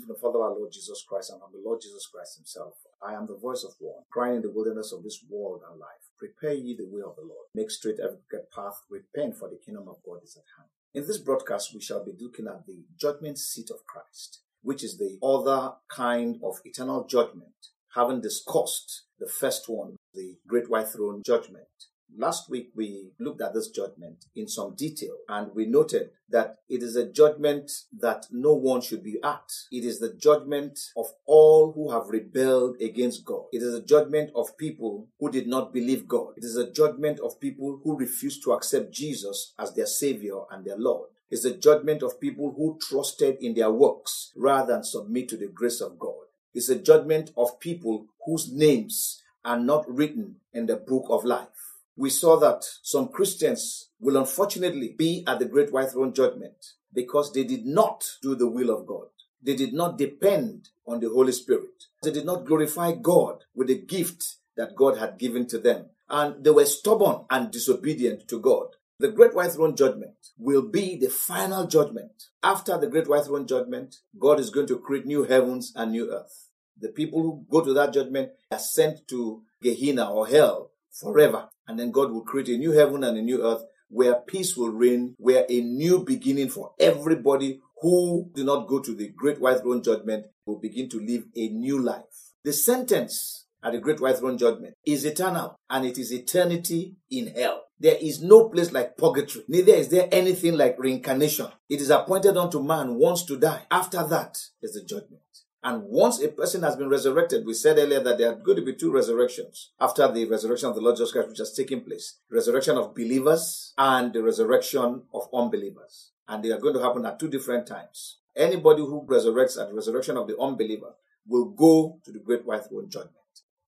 From the Father, our Lord Jesus Christ, and from the Lord Jesus Christ Himself. I am the voice of one, crying in the wilderness of this world and life. Prepare ye the way of the Lord. Make straight every path. Repent, for the kingdom of God is at hand. In this broadcast, we shall be looking at the judgment seat of Christ, which is the other kind of eternal judgment, having discussed the first one, the great white throne judgment. Last week we looked at this judgment in some detail and we noted that it is a judgment that no one should be at. It is the judgment of all who have rebelled against God. It is a judgment of people who did not believe God. It is a judgment of people who refused to accept Jesus as their Savior and their Lord. It's a judgment of people who trusted in their works rather than submit to the grace of God. It's a judgment of people whose names are not written in the book of life we saw that some Christians will unfortunately be at the great white throne judgment because they did not do the will of God. They did not depend on the Holy Spirit. They did not glorify God with the gift that God had given to them. And they were stubborn and disobedient to God. The great white throne judgment will be the final judgment. After the great white throne judgment, God is going to create new heavens and new earth. The people who go to that judgment are sent to Gehenna or hell forever. And then God will create a new heaven and a new earth where peace will reign, where a new beginning for everybody who do not go to the great white throne judgment will begin to live a new life. The sentence at the great white throne judgment is eternal and it is eternity in hell. There is no place like purgatory, neither is there anything like reincarnation. It is appointed unto man once to die. After that is the judgment. And once a person has been resurrected, we said earlier that there are going to be two resurrections after the resurrection of the Lord Jesus Christ, which has taken place resurrection of believers and the resurrection of unbelievers. And they are going to happen at two different times. Anybody who resurrects at the resurrection of the unbeliever will go to the great white throne judgment.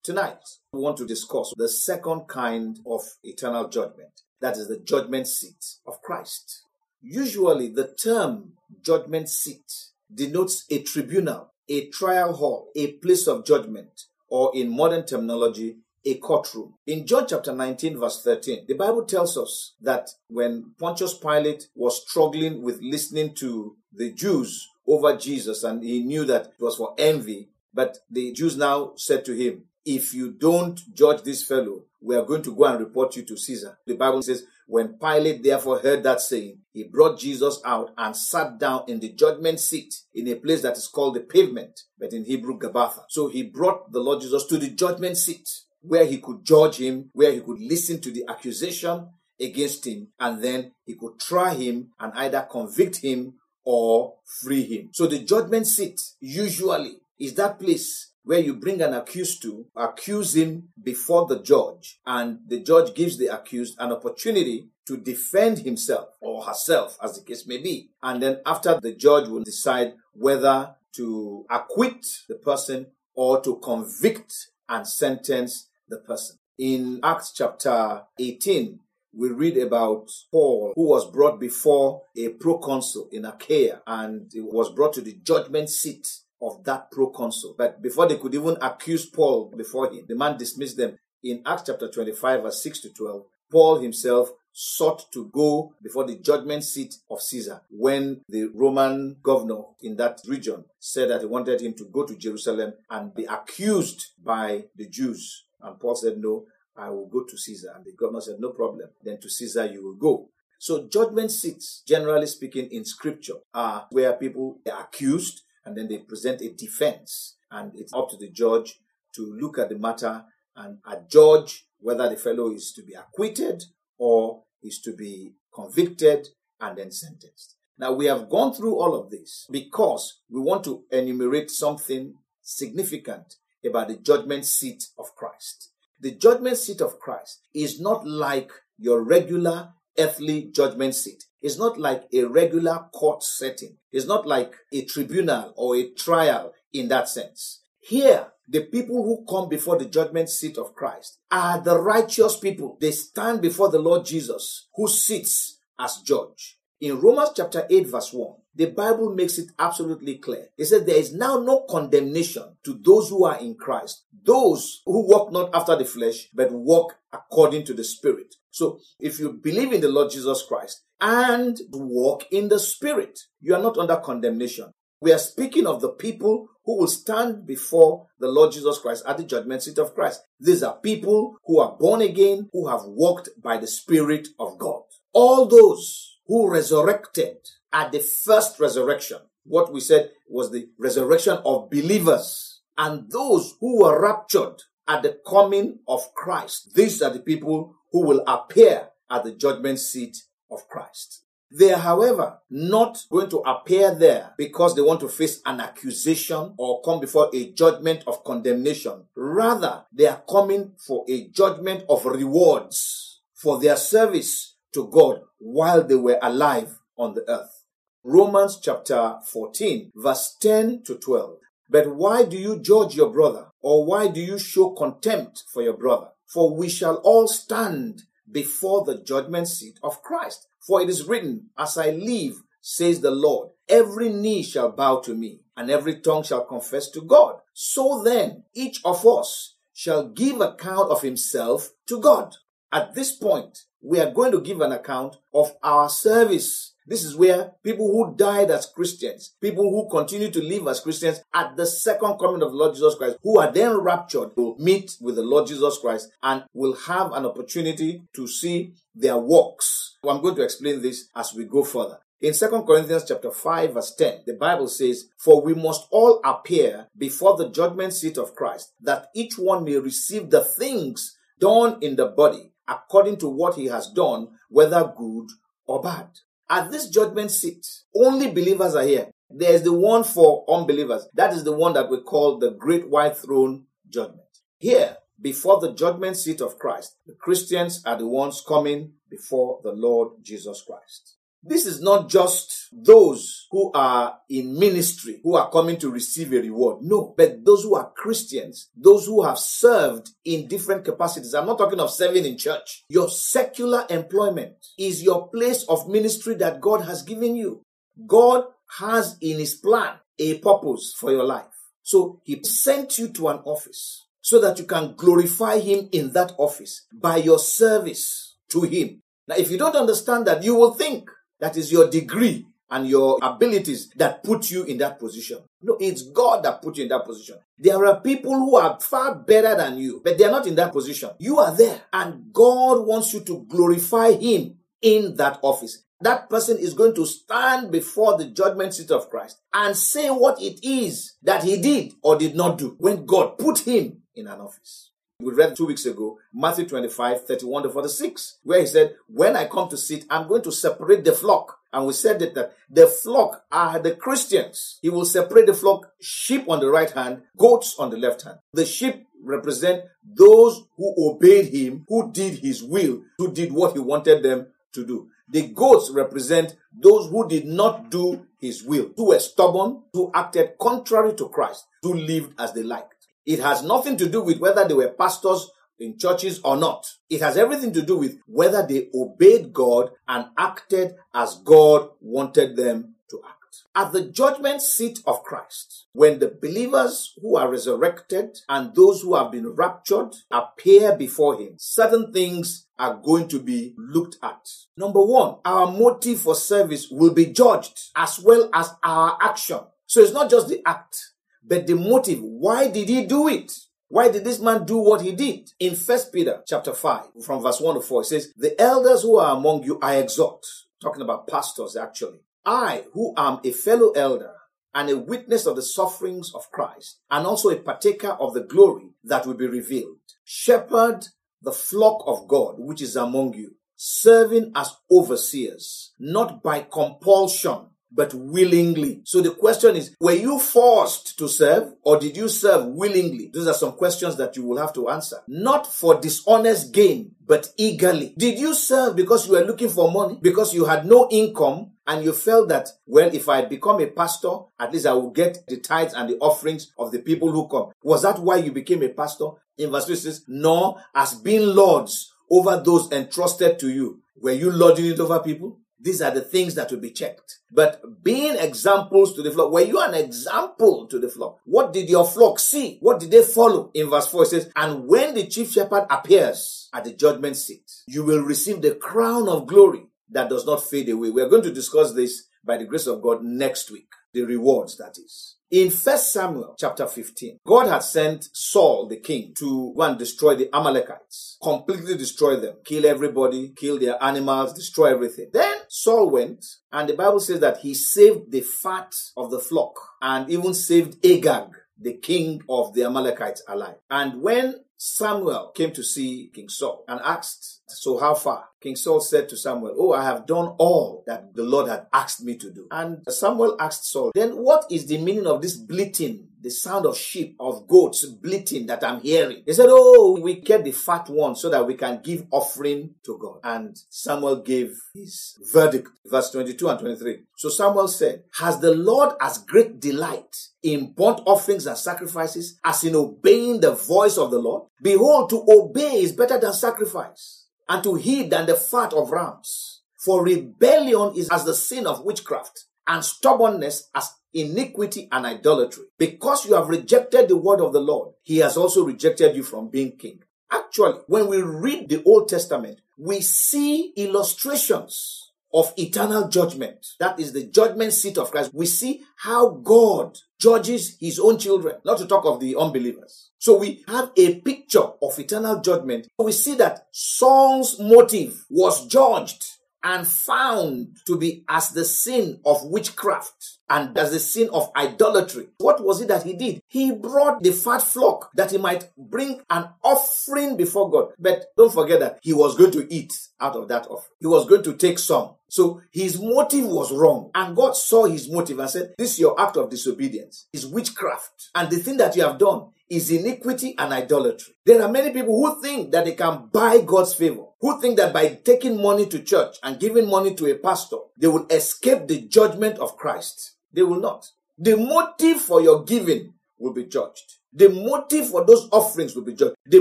Tonight, we want to discuss the second kind of eternal judgment that is the judgment seat of Christ. Usually, the term judgment seat denotes a tribunal a trial hall, a place of judgment, or in modern terminology, a courtroom. In John chapter 19, verse 13, the Bible tells us that when Pontius Pilate was struggling with listening to the Jews over Jesus and he knew that it was for envy, but the Jews now said to him, If you don't judge this fellow, we are going to go and report you to Caesar. The Bible says, when Pilate therefore heard that saying, he brought Jesus out and sat down in the judgment seat in a place that is called the pavement, but in Hebrew, Gabbatha. So he brought the Lord Jesus to the judgment seat where he could judge him, where he could listen to the accusation against him, and then he could try him and either convict him or free him. So the judgment seat usually is that place where you bring an accused to, accuse him before the judge, and the judge gives the accused an opportunity to defend himself or herself, as the case may be. And then after the judge will decide whether to acquit the person or to convict and sentence the person. In Acts chapter 18, we read about Paul, who was brought before a proconsul in Achaia and was brought to the judgment seat of that proconsul. But before they could even accuse Paul before him, the man dismissed them. In Acts chapter 25, verse 6 to 12, Paul himself sought to go before the judgment seat of Caesar when the Roman governor in that region said that he wanted him to go to Jerusalem and be accused by the Jews. And Paul said, No, I will go to Caesar. And the governor said, No problem. Then to Caesar you will go. So judgment seats, generally speaking, in scripture are where people are accused and then they present a defense. And it's up to the judge to look at the matter and adjudge whether the fellow is to be acquitted or is to be convicted and then sentenced. Now, we have gone through all of this because we want to enumerate something significant about the judgment seat of Christ. The judgment seat of Christ is not like your regular earthly judgment seat. It's not like a regular court setting. It's not like a tribunal or a trial in that sense. Here, the people who come before the judgment seat of Christ are the righteous people. They stand before the Lord Jesus who sits as judge. In Romans chapter 8 verse 1, the Bible makes it absolutely clear. It says there is now no condemnation to those who are in Christ, those who walk not after the flesh, but walk according to the Spirit. So if you believe in the Lord Jesus Christ and walk in the Spirit, you are not under condemnation. We are speaking of the people who will stand before the Lord Jesus Christ at the judgment seat of Christ. These are people who are born again, who have walked by the Spirit of God. All those who resurrected at the first resurrection, what we said was the resurrection of believers, and those who were raptured at the coming of Christ. These are the people who will appear at the judgment seat of Christ. They are, however, not going to appear there because they want to face an accusation or come before a judgment of condemnation. Rather, they are coming for a judgment of rewards for their service to God while they were alive on the earth. Romans chapter 14, verse 10 to 12. But why do you judge your brother? Or why do you show contempt for your brother? For we shall all stand before the judgment seat of Christ. For it is written, As I live, says the Lord, every knee shall bow to me, and every tongue shall confess to God. So then, each of us shall give account of himself to God. At this point, we are going to give an account of our service this is where people who died as Christians, people who continue to live as Christians at the second coming of the Lord Jesus Christ, who are then raptured, will meet with the Lord Jesus Christ and will have an opportunity to see their works. I'm going to explain this as we go further. In 2 Corinthians chapter 5 verse 10, the Bible says, For we must all appear before the judgment seat of Christ, that each one may receive the things done in the body according to what he has done, whether good or bad. At this judgment seat, only believers are here. There's the one for unbelievers. That is the one that we call the great white throne judgment. Here, before the judgment seat of Christ, the Christians are the ones coming before the Lord Jesus Christ. This is not just those who are in ministry who are coming to receive a reward. No, but those who are Christians, those who have served in different capacities. I'm not talking of serving in church. Your secular employment is your place of ministry that God has given you. God has in his plan a purpose for your life. So he sent you to an office so that you can glorify him in that office by your service to him. Now, if you don't understand that, you will think that is your degree and your abilities that put you in that position. No, it's God that put you in that position. There are people who are far better than you, but they're not in that position. You are there, and God wants you to glorify Him in that office. That person is going to stand before the judgment seat of Christ and say what it is that he did or did not do when God put him in an office. We read two weeks ago, Matthew 25, 31 to 46, where he said, When I come to sit, I'm going to separate the flock. And we said that the, the flock are the Christians. He will separate the flock, sheep on the right hand, goats on the left hand. The sheep represent those who obeyed him, who did his will, who did what he wanted them to do. The goats represent those who did not do his will, who were stubborn, who acted contrary to Christ, who lived as they liked. It has nothing to do with whether they were pastors in churches or not. It has everything to do with whether they obeyed God and acted as God wanted them to act. At the judgment seat of Christ, when the believers who are resurrected and those who have been raptured appear before Him, certain things are going to be looked at. Number one, our motive for service will be judged as well as our action. So it's not just the act, but the motive. Why did he do it? Why did this man do what he did? In First Peter chapter 5, from verse 1 to 4, it says, The elders who are among you I exhort, talking about pastors actually. I, who am a fellow elder and a witness of the sufferings of Christ, and also a partaker of the glory that will be revealed, shepherd the flock of God which is among you, serving as overseers, not by compulsion but willingly. So the question is, were you forced to serve or did you serve willingly? Those are some questions that you will have to answer. Not for dishonest gain, but eagerly. Did you serve because you were looking for money? Because you had no income and you felt that, well, if I become a pastor, at least I will get the tithes and the offerings of the people who come. Was that why you became a pastor? In verse 3 says, no, as being lords over those entrusted to you. Were you lording it over people? These are the things that will be checked. But being examples to the flock, were you an example to the flock? What did your flock see? What did they follow? In verse 4 it says, And when the chief shepherd appears at the judgment seat, you will receive the crown of glory that does not fade away. We are going to discuss this by the grace of God next week. the rewards that is. In 1 Samuel chapter 15, God had sent Saul the king to go and destroy the Amalekites, completely destroy them, kill everybody, kill their animals, destroy everything. Then Saul went, and the Bible says that he saved the fat of the flock and even saved Agag, the king of the Amalekites alive. And when Samuel came to see King Saul and asked, So how far? King Saul said to Samuel, Oh, I have done all that the Lord had asked me to do. And Samuel asked Saul, Then what is the meaning of this bleating the sound of sheep, of goats bleating that I'm hearing. They said, Oh, we get the fat one so that we can give offering to God. And Samuel gave his verdict, verse 22 and 23. So Samuel said, Has the Lord as great delight in burnt offerings and sacrifices as in obeying the voice of the Lord? Behold, to obey is better than sacrifice, and to heed than the fat of rams. For rebellion is as the sin of witchcraft, and stubbornness as iniquity and idolatry. Because you have rejected the word of the Lord, he has also rejected you from being king. Actually, when we read the Old Testament, we see illustrations of eternal judgment. That is the judgment seat of Christ. We see how God judges his own children, not to talk of the unbelievers. So we have a picture of eternal judgment. We see that Saul's motive was judged and found to be as the sin of witchcraft and as the sin of idolatry. What was it that he did? He brought the fat flock that he might bring an offering before God. But don't forget that he was going to eat out of that offering. He was going to take some. So his motive was wrong. And God saw his motive and said, This is your act of disobedience. is witchcraft. And the thing that you have done is iniquity and idolatry. There are many people who think that they can buy God's favor, who think that by taking money to church and giving money to a pastor, they will escape the judgment of Christ. They will not. The motive for your giving will be judged. The motive for those offerings will be judged. The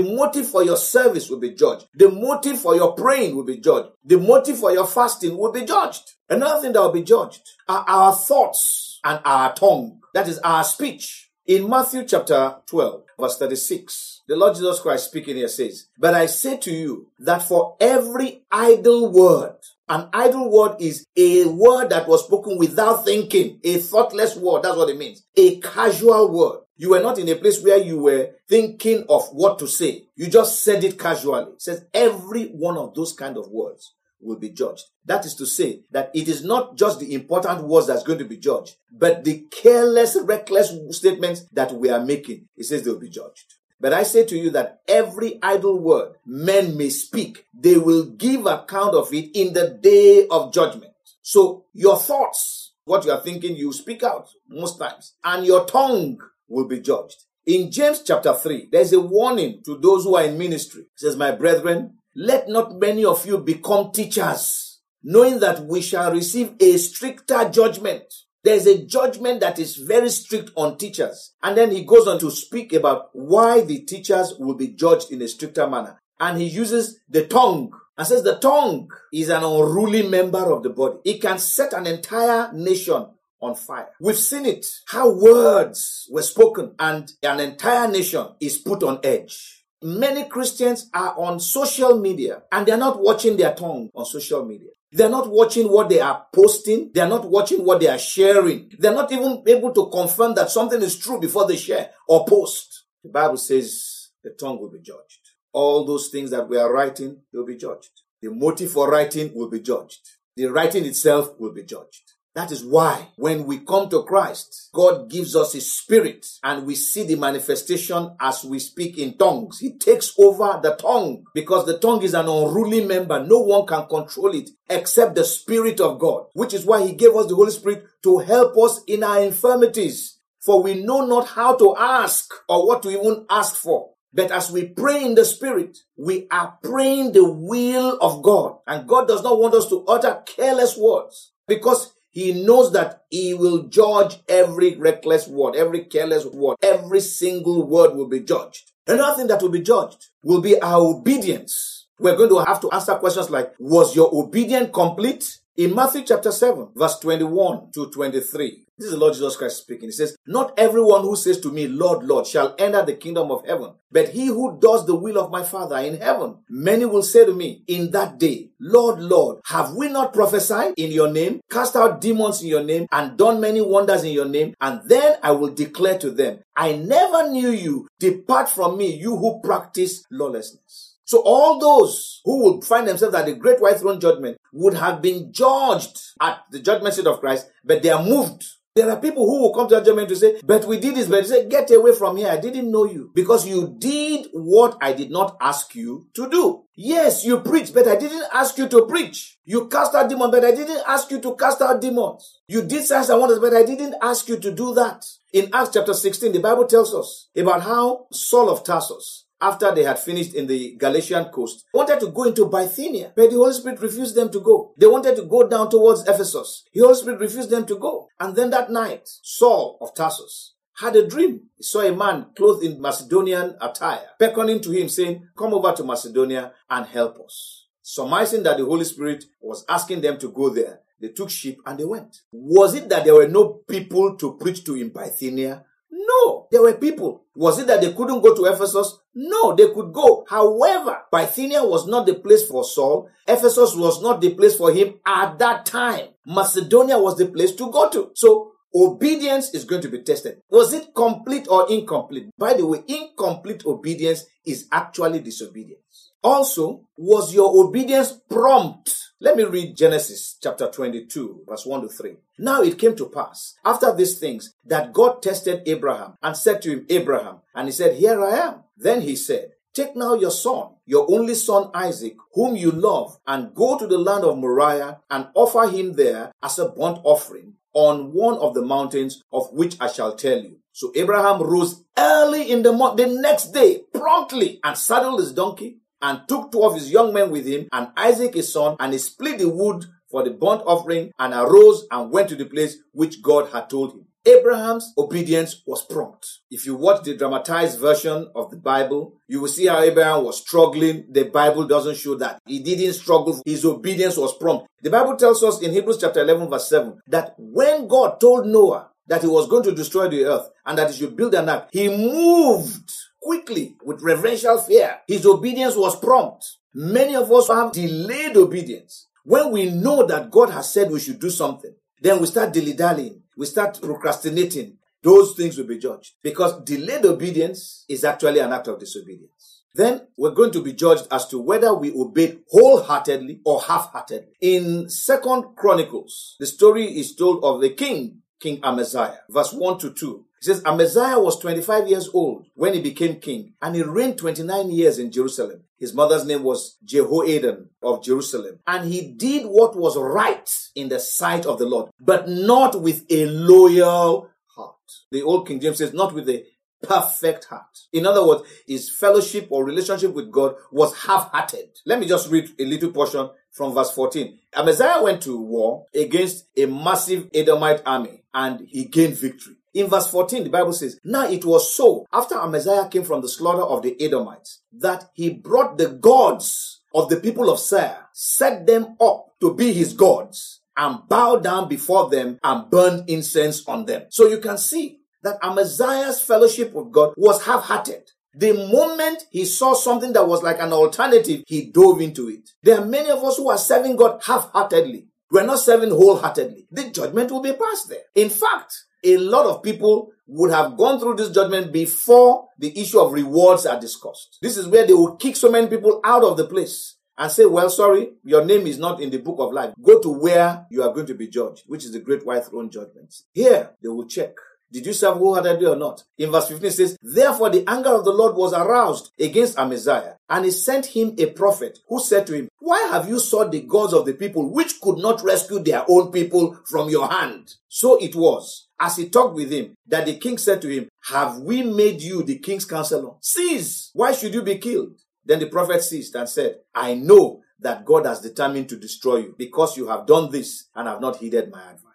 motive for your service will be judged. The motive for your praying will be judged. The motive for your fasting will be judged. Another thing that will be judged are our thoughts and our tongue. That is our speech. In Matthew chapter 12, verse 36, the Lord Jesus Christ speaking here says, But I say to you that for every idle word, an idle word is a word that was spoken without thinking, a thoughtless word. That's what it means. A casual word. You were not in a place where you were thinking of what to say. You just said it casually. It says every one of those kind of words will be judged. That is to say that it is not just the important words that's going to be judged, but the careless, reckless statements that we are making. It says they'll be judged. But I say to you that every idle word men may speak, they will give account of it in the day of judgment. So your thoughts, what you are thinking, you speak out most times, and your tongue will be judged. In James chapter 3, there's a warning to those who are in ministry. It says, My brethren, let not many of you become teachers, knowing that we shall receive a stricter judgment. There's a judgment that is very strict on teachers. And then he goes on to speak about why the teachers will be judged in a stricter manner. And he uses the tongue and says the tongue is an unruly member of the body. It can set an entire nation on fire. We've seen it, how words were spoken and an entire nation is put on edge many Christians are on social media and they're not watching their tongue on social media. They're not watching what they are posting. They're not watching what they are sharing. They're not even able to confirm that something is true before they share or post. The Bible says the tongue will be judged. All those things that we are writing will be judged. The motive for writing will be judged. The writing itself will be judged. That is why when we come to Christ, God gives us His Spirit and we see the manifestation as we speak in tongues. He takes over the tongue because the tongue is an unruly member. No one can control it except the Spirit of God, which is why He gave us the Holy Spirit to help us in our infirmities. For we know not how to ask or what to even ask for. But as we pray in the Spirit, we are praying the will of God. And God does not want us to utter careless words because he knows that he will judge every reckless word, every careless word, every single word will be judged. Another thing that will be judged will be our obedience. We're going to have to answer questions like, was your obedience complete? In Matthew chapter 7, verse 21 to 23, this is the Lord Jesus Christ speaking. He says, Not everyone who says to me, Lord, Lord, shall enter the kingdom of heaven, but he who does the will of my Father in heaven. Many will say to me in that day, Lord, Lord, have we not prophesied in your name, cast out demons in your name, and done many wonders in your name? And then I will declare to them, I never knew you. Depart from me, you who practice lawlessness. So all those who would find themselves at the great white throne judgment would have been judged at the judgment seat of Christ, but they are moved there are people who will come to judgment to say, but we did this, but say, get away from here. I didn't know you because you did what I did not ask you to do. Yes, you preach, but I didn't ask you to preach. You cast out demons, but I didn't ask you to cast out demons. You did signs and wonders, but I didn't ask you to do that. In Acts chapter 16, the Bible tells us about how Saul of Tarsus after they had finished in the Galatian coast, wanted to go into Bithynia, but the Holy Spirit refused them to go. They wanted to go down towards Ephesus. The Holy Spirit refused them to go. And then that night, Saul of Tarsus had a dream. He saw a man clothed in Macedonian attire, beckoning to him, saying, Come over to Macedonia and help us. Surmising that the Holy Spirit was asking them to go there, they took ship and they went. Was it that there were no people to preach to in Bithynia? No, there were people. Was it that they couldn't go to Ephesus? No, they could go. However, Bithynia was not the place for Saul. Ephesus was not the place for him at that time. Macedonia was the place to go to. So, obedience is going to be tested. Was it complete or incomplete? By the way, incomplete obedience is actually disobedience. Also, was your obedience prompt? Let me read Genesis chapter 22, verse 1 to 3. Now it came to pass, after these things, that God tested Abraham and said to him, Abraham, and he said, Here I am. Then he said, Take now your son, your only son Isaac, whom you love, and go to the land of Moriah and offer him there as a burnt offering on one of the mountains of which I shall tell you. So Abraham rose early in the morning, the next day, promptly, and saddled his donkey and took two of his young men with him and Isaac his son, and he split the wood for the burnt offering and arose and went to the place which God had told him. Abraham's obedience was prompt. If you watch the dramatized version of the Bible, you will see how Abraham was struggling. The Bible doesn't show that. He didn't struggle. His obedience was prompt. The Bible tells us in Hebrews chapter 11 verse 7 that when God told Noah that he was going to destroy the earth and that he should build an ark, he moved quickly with reverential fear. His obedience was prompt. Many of us have delayed obedience. When we know that God has said we should do something, then we start dilly-dallying. We start procrastinating. Those things will be judged because delayed obedience is actually an act of disobedience. Then we're going to be judged as to whether we obeyed wholeheartedly or half-heartedly. In Second Chronicles, the story is told of the king, King Amaziah, verse 1 to 2. It says, Amaziah was 25 years old when he became king, and he reigned 29 years in Jerusalem. His mother's name was Jehoaddan of Jerusalem. And he did what was right in the sight of the Lord, but not with a loyal heart. The old King James says, not with a perfect heart. In other words, his fellowship or relationship with God was half-hearted. Let me just read a little portion from verse 14. Amaziah went to war against a massive Edomite army and he gained victory. In verse 14, the Bible says, Now it was so, after Amaziah came from the slaughter of the Edomites, that he brought the gods of the people of Seir, set them up to be his gods, and bowed down before them and burned incense on them. So you can see that Amaziah's fellowship with God was half-hearted. The moment he saw something that was like an alternative, he dove into it. There are many of us who are serving God half-heartedly. We're not serving wholeheartedly. The judgment will be passed there. In fact, a lot of people would have gone through this judgment before the issue of rewards are discussed. This is where they will kick so many people out of the place and say, well, sorry, your name is not in the book of life. Go to where you are going to be judged, which is the great white throne judgment. Here, they will check. Did you serve who wholeheartedly or not? In verse 15 it says, Therefore the anger of the Lord was aroused against Amaziah, and he sent him a prophet who said to him, Why have you sought the gods of the people which could not rescue their own people from your hand? So it was, as he talked with him, that the king said to him, Have we made you the king's counselor? Cease! Why should you be killed? Then the prophet ceased and said, I know that God has determined to destroy you because you have done this and have not heeded my advice.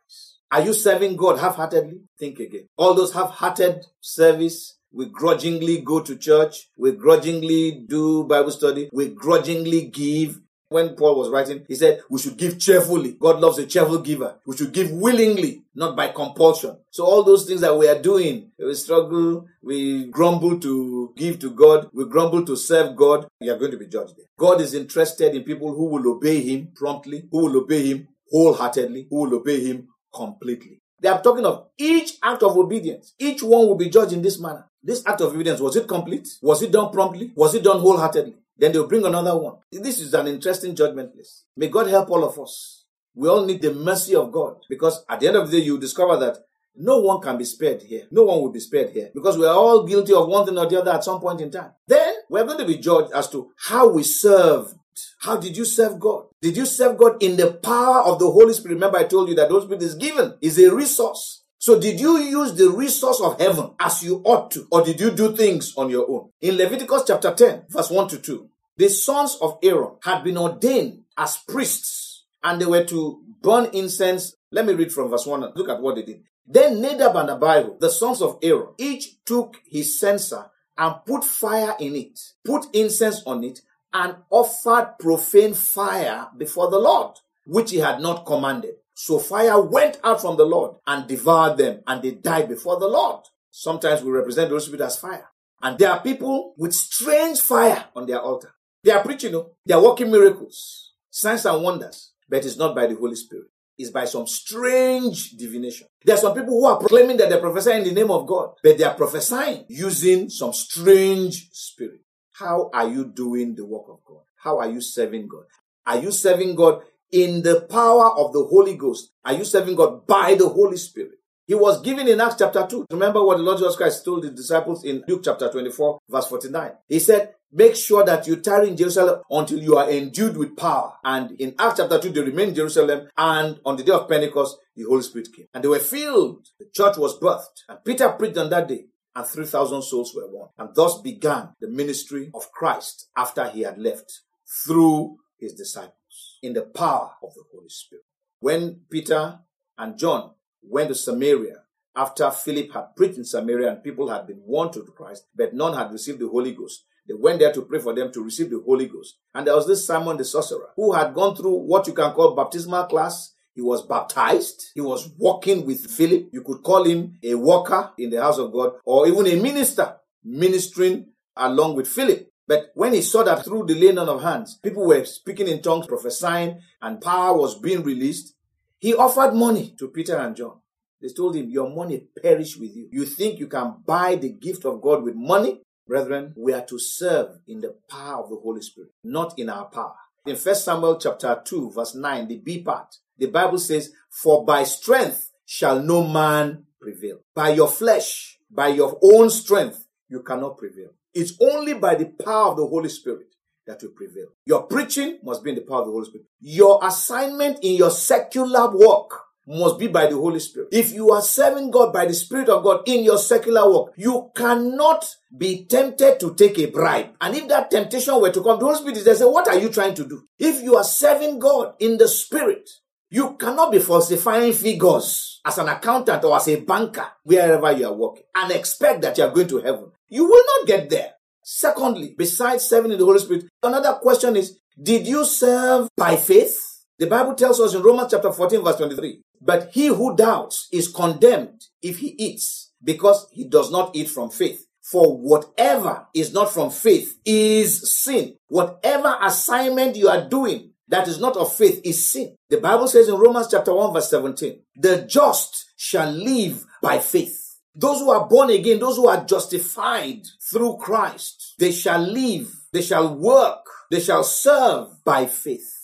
Are you serving God half-heartedly? Think again. All those half-hearted service, we grudgingly go to church, we grudgingly do Bible study, we grudgingly give. When Paul was writing, he said, we should give cheerfully. God loves a cheerful giver. We should give willingly, not by compulsion. So all those things that we are doing, we struggle, we grumble to give to God, we grumble to serve God, you are going to be judged there. God is interested in people who will obey Him promptly, who will obey Him wholeheartedly, who will obey Him completely. They are talking of each act of obedience. Each one will be judged in this manner. This act of obedience, was it complete? Was it done promptly? Was it done wholeheartedly? Then they'll bring another one. This is an interesting judgment place. May God help all of us. We all need the mercy of God because at the end of the day, you discover that no one can be spared here. No one will be spared here because we are all guilty of one thing or the other at some point in time. Then we're going to be judged as to how we served. How did you serve God? Did you serve God in the power of the Holy Spirit? Remember, I told you that the Holy Spirit is given, is a resource. So did you use the resource of heaven as you ought to, or did you do things on your own? In Leviticus chapter 10, verse 1 to 2, the sons of Aaron had been ordained as priests and they were to burn incense. Let me read from verse 1. Look at what they did. Then Nadab and Abihu, the sons of Aaron, each took his censer and put fire in it, put incense on it, and offered profane fire before the Lord, which he had not commanded. So fire went out from the Lord and devoured them, and they died before the Lord. Sometimes we represent the Holy Spirit as fire. And there are people with strange fire on their altar. They are preaching, no? they are working miracles, signs and wonders, but it's not by the Holy Spirit. It's by some strange divination. There are some people who are proclaiming that they're prophesying in the name of God, but they are prophesying using some strange spirit. How are you doing the work of God? How are you serving God? Are you serving God in the power of the Holy Ghost? Are you serving God by the Holy Spirit? He was given in Acts chapter 2. Remember what the Lord Jesus Christ told the disciples in Luke chapter 24, verse 49. He said, Make sure that you tarry in Jerusalem until you are endued with power. And in Acts chapter 2, they remained in Jerusalem. And on the day of Pentecost, the Holy Spirit came. And they were filled. The church was birthed. And Peter preached on that day. And 3,000 souls were won. And thus began the ministry of Christ after he had left through his disciples in the power of the Holy Spirit. When Peter and John went to Samaria, after Philip had preached in Samaria and people had been won to Christ, but none had received the Holy Ghost, they went there to pray for them to receive the Holy Ghost. And there was this Simon the sorcerer who had gone through what you can call baptismal class. He was baptized. He was walking with Philip. You could call him a worker in the house of God or even a minister ministering along with Philip. But when he saw that through the laying on of hands, people were speaking in tongues, prophesying, and power was being released, he offered money to Peter and John. They told him, Your money perish with you. You think you can buy the gift of God with money? Brethren, we are to serve in the power of the Holy Spirit, not in our power. In 1 Samuel chapter 2, verse 9, the B part, the Bible says, For by strength shall no man prevail. By your flesh, by your own strength, you cannot prevail. It's only by the power of the Holy Spirit that you prevail. Your preaching must be in the power of the Holy Spirit. Your assignment in your secular work must be by the Holy Spirit. If you are serving God by the Spirit of God in your secular work, you cannot be tempted to take a bribe. And if that temptation were to come, the Holy Spirit is there say, what are you trying to do? If you are serving God in the Spirit, you cannot be falsifying figures as an accountant or as a banker wherever you are working and expect that you are going to heaven. You will not get there. Secondly, besides serving in the Holy Spirit, another question is, did you serve by faith? The Bible tells us in Romans chapter 14 verse 23, but he who doubts is condemned if he eats because he does not eat from faith. For whatever is not from faith is sin. Whatever assignment you are doing that is not of faith is sin. The Bible says in Romans chapter 1 verse 17, the just shall live by faith. Those who are born again, those who are justified through Christ, they shall live, they shall work, they shall serve by faith.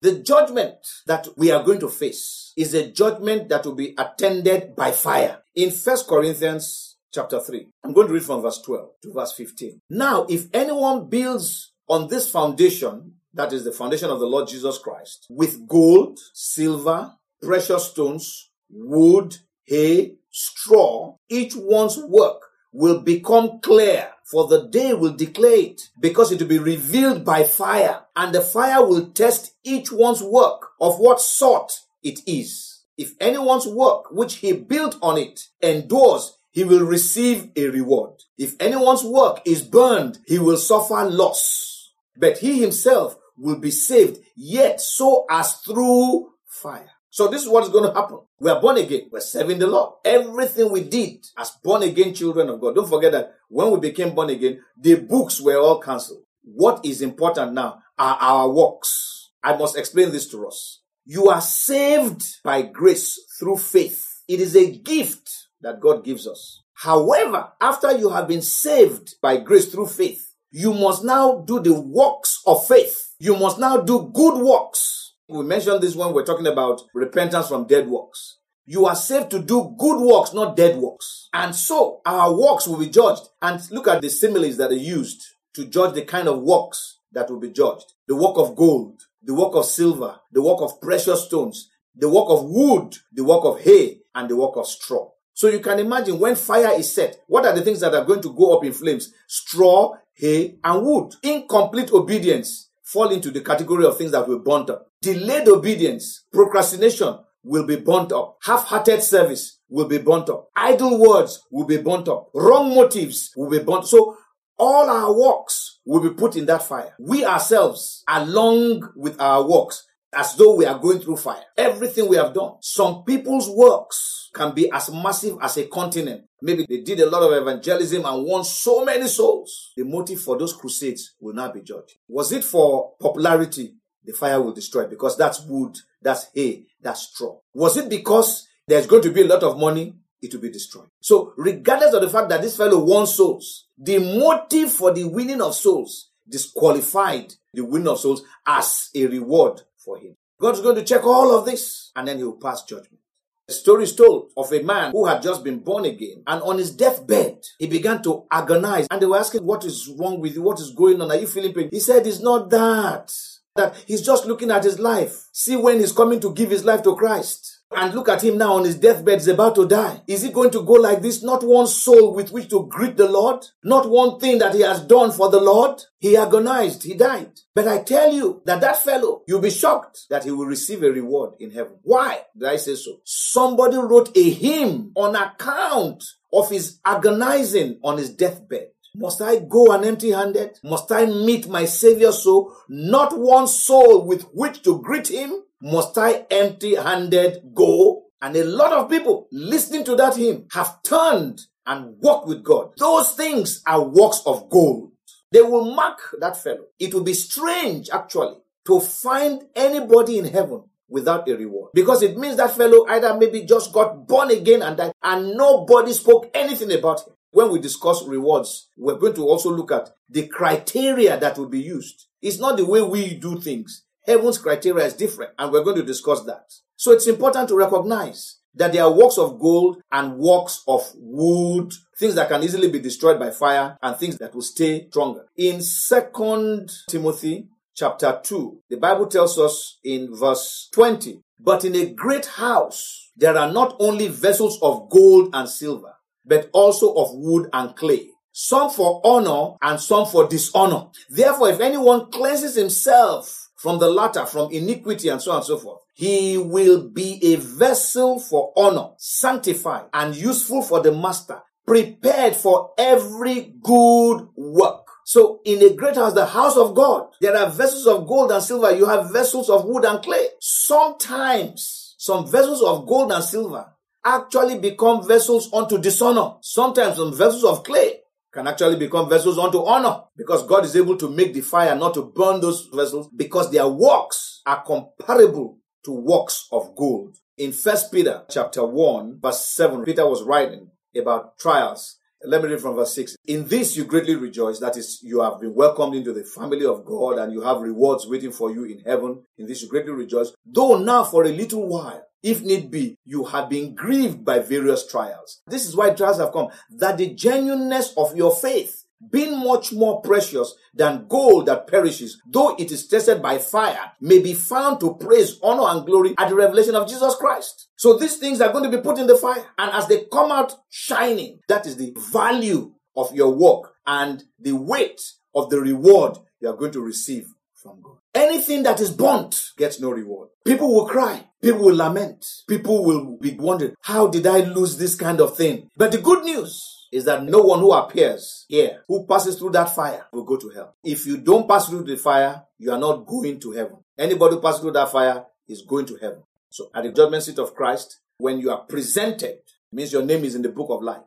The judgment that we are going to face is a judgment that will be attended by fire. In First Corinthians chapter 3, I'm going to read from verse 12 to verse 15. Now, if anyone builds on this foundation, that is the foundation of the Lord Jesus Christ, with gold, silver, precious stones, wood, hay, straw, each one's work will become clear for the day will declare it because it will be revealed by fire and the fire will test each one's work of what sort it is. If anyone's work which he built on it endures, he will receive a reward. If anyone's work is burned, he will suffer loss. But he himself will be saved, yet so as through fire. So this is what is going to happen. We are born again. We're serving the Lord. Everything we did as born again children of God. Don't forget that when we became born again, the books were all cancelled. What is important now are our works. I must explain this to us. You are saved by grace through faith. It is a gift that God gives us. However, after you have been saved by grace through faith, you must now do the works of faith. You must now do good works. We mentioned this when we're talking about repentance from dead works. You are saved to do good works, not dead works. And so our works will be judged. And look at the similes that are used to judge the kind of works that will be judged. The work of gold, the work of silver, the work of precious stones, the work of wood, the work of hay, and the work of straw. So you can imagine when fire is set, what are the things that are going to go up in flames? Straw, hay, and wood. Incomplete obedience fall into the category of things that will burn up. Delayed obedience, procrastination will be burnt up. Half-hearted service will be burnt up. Idle words will be burnt up. Wrong motives will be burnt. So all our works will be put in that fire. We ourselves, along with our works, as though we are going through fire. Everything we have done. Some people's works can be as massive as a continent. Maybe they did a lot of evangelism and won so many souls. The motive for those crusades will not be judged. Was it for popularity? The fire will destroy because that's wood, that's hay, that's straw. Was it because there's going to be a lot of money? It will be destroyed. So, regardless of the fact that this fellow won souls, the motive for the winning of souls disqualified the winning of souls as a reward for him. God's going to check all of this and then he will pass judgment. A story is told of a man who had just been born again and on his deathbed, he began to agonize and they were asking, what is wrong with you? What is going on? Are you feeling pain? He said, it's not that. That he's just looking at his life. See when he's coming to give his life to Christ. And look at him now on his deathbed, he's about to die. Is he going to go like this? Not one soul with which to greet the Lord? Not one thing that he has done for the Lord? He agonized, he died. But I tell you that that fellow, you'll be shocked that he will receive a reward in heaven. Why did I say so? Somebody wrote a hymn on account of his agonizing on his deathbed. Must I go an empty handed? Must I meet my Savior so not one soul with which to greet him? Must I empty handed go? And a lot of people listening to that hymn have turned and walked with God. Those things are works of gold. They will mark that fellow. It will be strange, actually, to find anybody in heaven without a reward. Because it means that fellow either maybe just got born again and died, and nobody spoke anything about him. When we discuss rewards, we're going to also look at the criteria that will be used. It's not the way we do things. Heaven's criteria is different, and we're going to discuss that. So it's important to recognize that there are works of gold and works of wood, things that can easily be destroyed by fire and things that will stay stronger. In Second Timothy chapter 2, the Bible tells us in verse 20, but in a great house there are not only vessels of gold and silver, but also of wood and clay some for honor and some for dishonor. Therefore, if anyone cleanses himself from the latter, from iniquity and so on and so forth. He will be a vessel for honor, sanctified and useful for the master, prepared for every good work. So in a great house, the house of God, there are vessels of gold and silver. You have vessels of wood and clay. Sometimes some vessels of gold and silver actually become vessels unto dishonor. Sometimes some vessels of clay can actually become vessels unto honor because God is able to make the fire not to burn those vessels because their works are comparable to works of gold. In First Peter chapter 1 verse 7, Peter was writing about trials. Let me read from verse 6. In this you greatly rejoice, that is, you have been welcomed into the family of God and you have rewards waiting for you in heaven. In this you greatly rejoice, though now for a little while if need be, you have been grieved by various trials. This is why trials have come, that the genuineness of your faith, being much more precious than gold that perishes, though it is tested by fire, may be found to praise, honor, and glory at the revelation of Jesus Christ. So these things are going to be put in the fire. And as they come out shining, that is the value of your work and the weight of the reward you are going to receive from God. Anything that is burnt gets no reward. People will cry. People will lament. People will be wondering, how did I lose this kind of thing? But the good news is that no one who appears here, who passes through that fire, will go to hell. If you don't pass through the fire, you are not going to heaven. Anybody who passes through that fire is going to heaven. So at the judgment seat of Christ, when you are presented, means your name is in the book of life.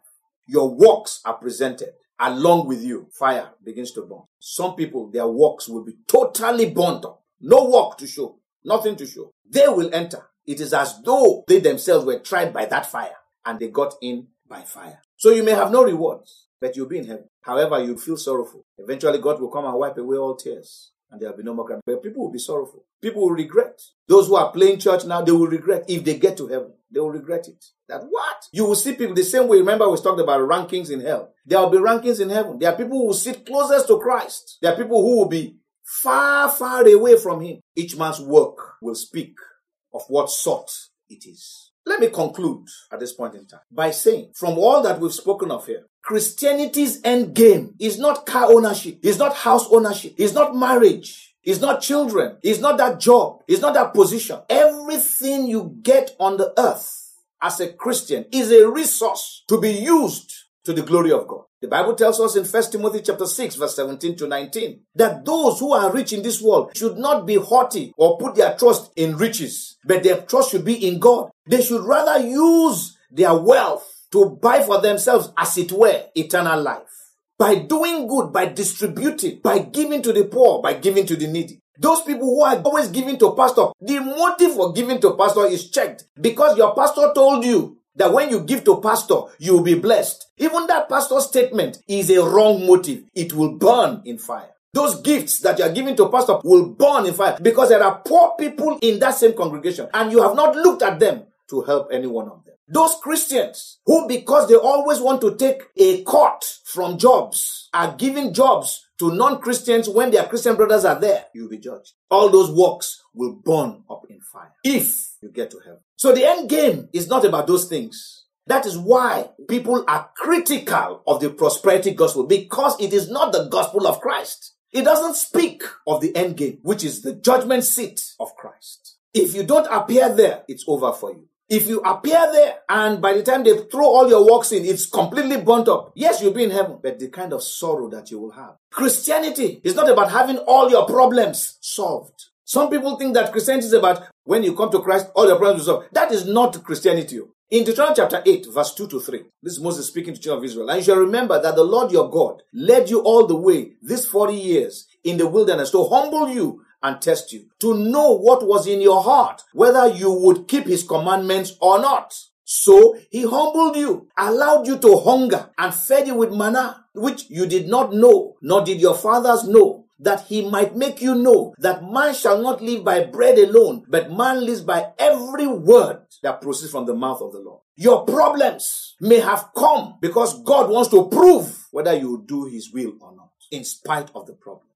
Your works are presented along with you. Fire begins to burn. Some people, their works will be totally burnt up. No work to show. Nothing to show. They will enter. It is as though they themselves were tried by that fire and they got in by fire. So you may have no rewards, but you'll be in heaven. However, you'll feel sorrowful. Eventually, God will come and wipe away all tears and there will be no more crying. But people will be sorrowful. People will regret. Those who are playing church now, they will regret if they get to heaven. They will regret it. That what? You will see people the same way. Remember, we talked about rankings in hell. There will be rankings in heaven. There are people who will sit closest to Christ. There are people who will be far, far away from Him. Each man's work will speak of what sort it is. Let me conclude at this point in time by saying, from all that we've spoken of here, Christianity's end game is not car ownership, is not house ownership, is not marriage, is not children, is not that job, is not that position. Everything you get on the earth as a Christian is a resource to be used to the glory of God. The Bible tells us in 1 Timothy chapter 6 verse 17 to 19 that those who are rich in this world should not be haughty or put their trust in riches, but their trust should be in God. They should rather use their wealth to buy for themselves, as it were, eternal life. By doing good, by distributing, by giving to the poor, by giving to the needy. Those people who are always giving to pastor, the motive for giving to pastor is checked because your pastor told you that when you give to pastor, you will be blessed. Even that pastor statement is a wrong motive. It will burn in fire. Those gifts that you are giving to pastor will burn in fire because there are poor people in that same congregation and you have not looked at them to help any one of them. Those Christians who, because they always want to take a cut from jobs, are giving jobs to non-Christians when their Christian brothers are there, you'll be judged. All those works will burn up in fire if you get to heaven. So the end game is not about those things. That is why people are critical of the prosperity gospel because it is not the gospel of Christ. It doesn't speak of the end game, which is the judgment seat of Christ. If you don't appear there, it's over for you. If you appear there and by the time they throw all your works in, it's completely burnt up. Yes, you'll be in heaven, but the kind of sorrow that you will have. Christianity is not about having all your problems solved. Some people think that Christianity is about when you come to Christ, all your problems will solved. That is not Christianity. Oh. In Deuteronomy chapter 8, verse 2 to 3, this is Moses speaking to the children of Israel. And you shall remember that the Lord your God led you all the way these 40 years in the wilderness to humble you and test you to know what was in your heart, whether you would keep his commandments or not. So he humbled you, allowed you to hunger, and fed you with manna, which you did not know, nor did your fathers know, that he might make you know that man shall not live by bread alone, but man lives by every word that proceeds from the mouth of the Lord. Your problems may have come because God wants to prove whether you do his will or not, in spite of the problem.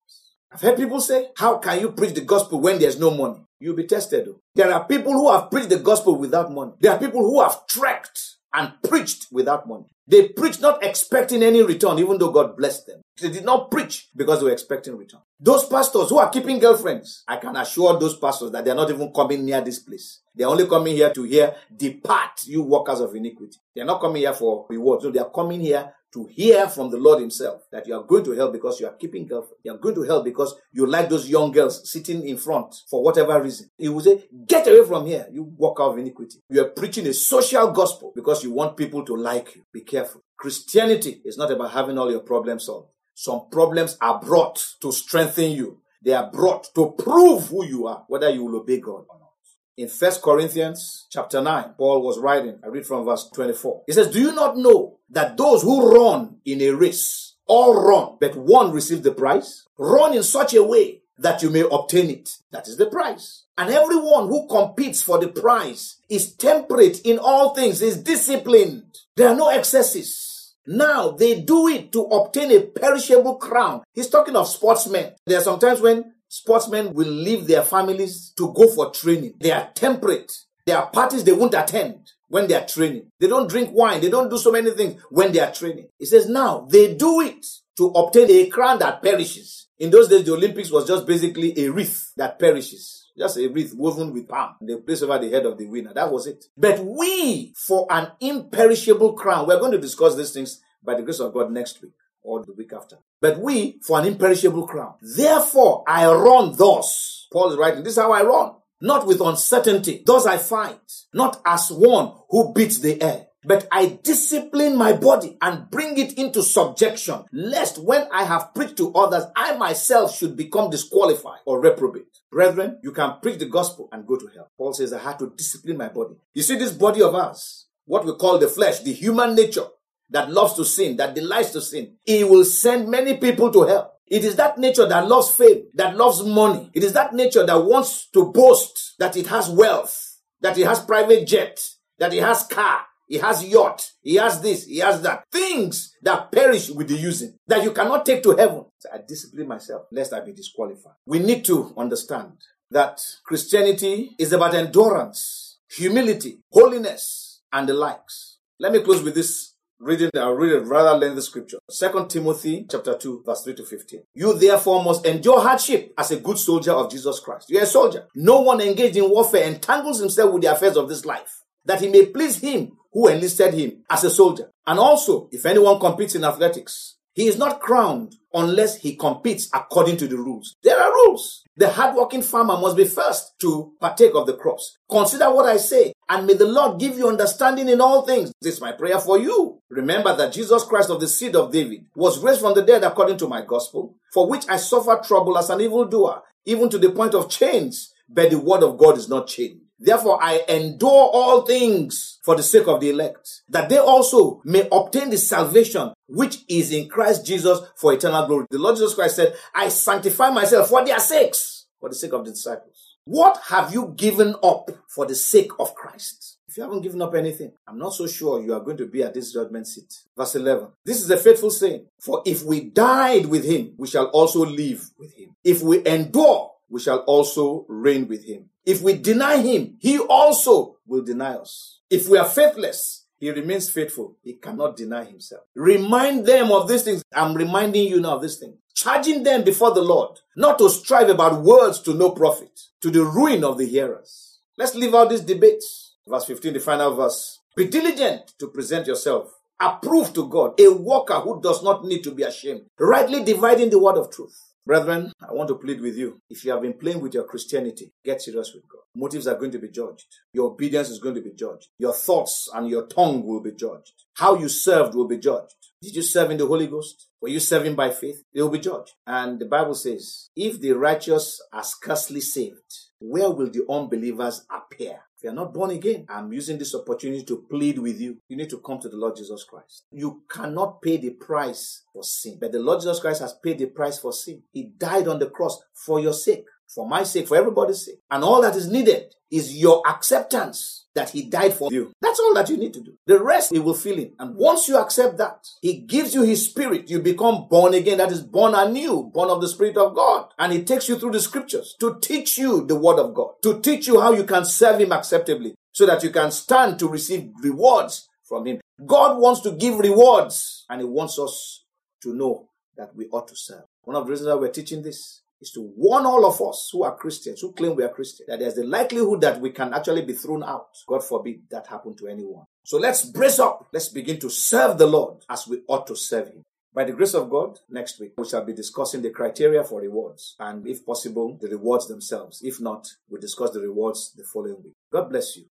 I've heard people say, How can you preach the gospel when there's no money? You'll be tested. There are people who have preached the gospel without money. There are people who have trekked and preached without money. They preached not expecting any return, even though God blessed them. They did not preach because they were expecting return. Those pastors who are keeping girlfriends, I can assure those pastors that they are not even coming near this place. They are only coming here to hear, depart, you workers of iniquity. They are not coming here for rewards. No, they are coming here to hear from the Lord Himself that you are going to hell because you are keeping girlfriend. You are going to hell because you like those young girls sitting in front for whatever reason. He will say, Get away from here, you walk out of iniquity. You are preaching a social gospel because you want people to like you. Be careful. Christianity is not about having all your problems solved. Some problems are brought to strengthen you. They are brought to prove who you are, whether you will obey God or not. In First Corinthians chapter 9, Paul was writing, I read from verse 24. He says, Do you not know that those who run in a race all run, but one receives the prize? Run in such a way that you may obtain it. That is the prize. And everyone who competes for the prize is temperate in all things, is disciplined. There are no excesses. Now they do it to obtain a perishable crown. He's talking of sportsmen. There are sometimes when sportsmen will leave their families to go for training. They are temperate. There are parties they won't attend when they are training. They don't drink wine. They don't do so many things when they are training. He says now they do it to obtain a crown that perishes. In those days, the Olympics was just basically a wreath that perishes. Just a wreath woven with palm. They place over the head of the winner. That was it. But we, for an imperishable crown, we're going to discuss these things by the grace of God next week or the week after. But we for an imperishable crown. Therefore, I run thus. Paul is writing, this is how I run. Not with uncertainty. Thus I fight. Not as one who beats the air. But I discipline my body and bring it into subjection, lest when I have preached to others, I myself should become disqualified or reprobate. Brethren, you can preach the gospel and go to hell. Paul says, I had to discipline my body. You see, this body of ours, what we call the flesh, the human nature that loves to sin, that delights to sin, it will send many people to hell. It is that nature that loves fame, that loves money. It is that nature that wants to boast that it has wealth, that it has private jet, that it has car, it has yacht. it has this. it has that. Things that perish with the using that you cannot take to heaven. So I discipline myself lest I be disqualified. We need to understand that Christianity is about endurance, humility, holiness, and the likes. Let me close with this reading. I'll read a rather lengthy scripture. Second Timothy chapter 2, verse 3 to 15. You therefore must endure hardship as a good soldier of Jesus Christ. You're a soldier. No one engaged in warfare entangles himself with the affairs of this life, that he may please him who enlisted him as a soldier. And also, if anyone competes in athletics, he is not crowned unless he competes according to the rules. There are rules. The hardworking farmer must be first to partake of the crops. Consider what I say, and may the Lord give you understanding in all things. This is my prayer for you. Remember that Jesus Christ of the seed of David was raised from the dead according to my gospel, for which I suffered trouble as an evildoer, even to the point of chains, but the word of God is not chained. Therefore, I endure all things for the sake of the elect, that they also may obtain the salvation which is in Christ Jesus for eternal glory. The Lord Jesus Christ said, I sanctify myself for their sakes, for the sake of the disciples. What have you given up for the sake of Christ? If you haven't given up anything, I'm not so sure you are going to be at this judgment seat. Verse 11. This is a faithful saying. For if we died with him, we shall also live with him. If we endure, we shall also reign with him. If we deny him, he also will deny us. If we are faithless, he remains faithful. He cannot deny himself. Remind them of these things. I'm reminding you now of these things. Charging them before the Lord, not to strive about words to no profit, to the ruin of the hearers. Let's leave out these debates. Verse 15, the final verse. Be diligent to present yourself approved to God, a worker who does not need to be ashamed, rightly dividing the word of truth. Brethren, I want to plead with you. If you have been playing with your Christianity, get serious with God. Motives are going to be judged. Your obedience is going to be judged. Your thoughts and your tongue will be judged. How you served will be judged. Did you serve in the Holy Ghost? Were you serving by faith? They will be judged. And the Bible says, if the righteous are scarcely saved, where will the unbelievers appear? If you are not born again, I'm using this opportunity to plead with you. You need to come to the Lord Jesus Christ. You cannot pay the price for sin, but the Lord Jesus Christ has paid the price for sin. He died on the cross for your sake, for my sake, for everybody's sake. And all that is needed is your acceptance that he died for you. That's all that you need to do. The rest he will fill in. And once you accept that, he gives you his spirit. You become born again. That is born anew, born of the spirit of God. And he takes you through the scriptures to teach you the word of God, to teach you how you can serve him acceptably so that you can stand to receive rewards from him. God wants to give rewards and he wants us to know that we ought to serve. One of the reasons why we're teaching this is to warn all of us who are Christians, who claim we are Christians, that there's the likelihood that we can actually be thrown out. God forbid that happen to anyone. So let's brace up. Let's begin to serve the Lord as we ought to serve Him. By the grace of God, next week we shall be discussing the criteria for rewards and, if possible, the rewards themselves. If not, we'll discuss the rewards the following week. God bless you.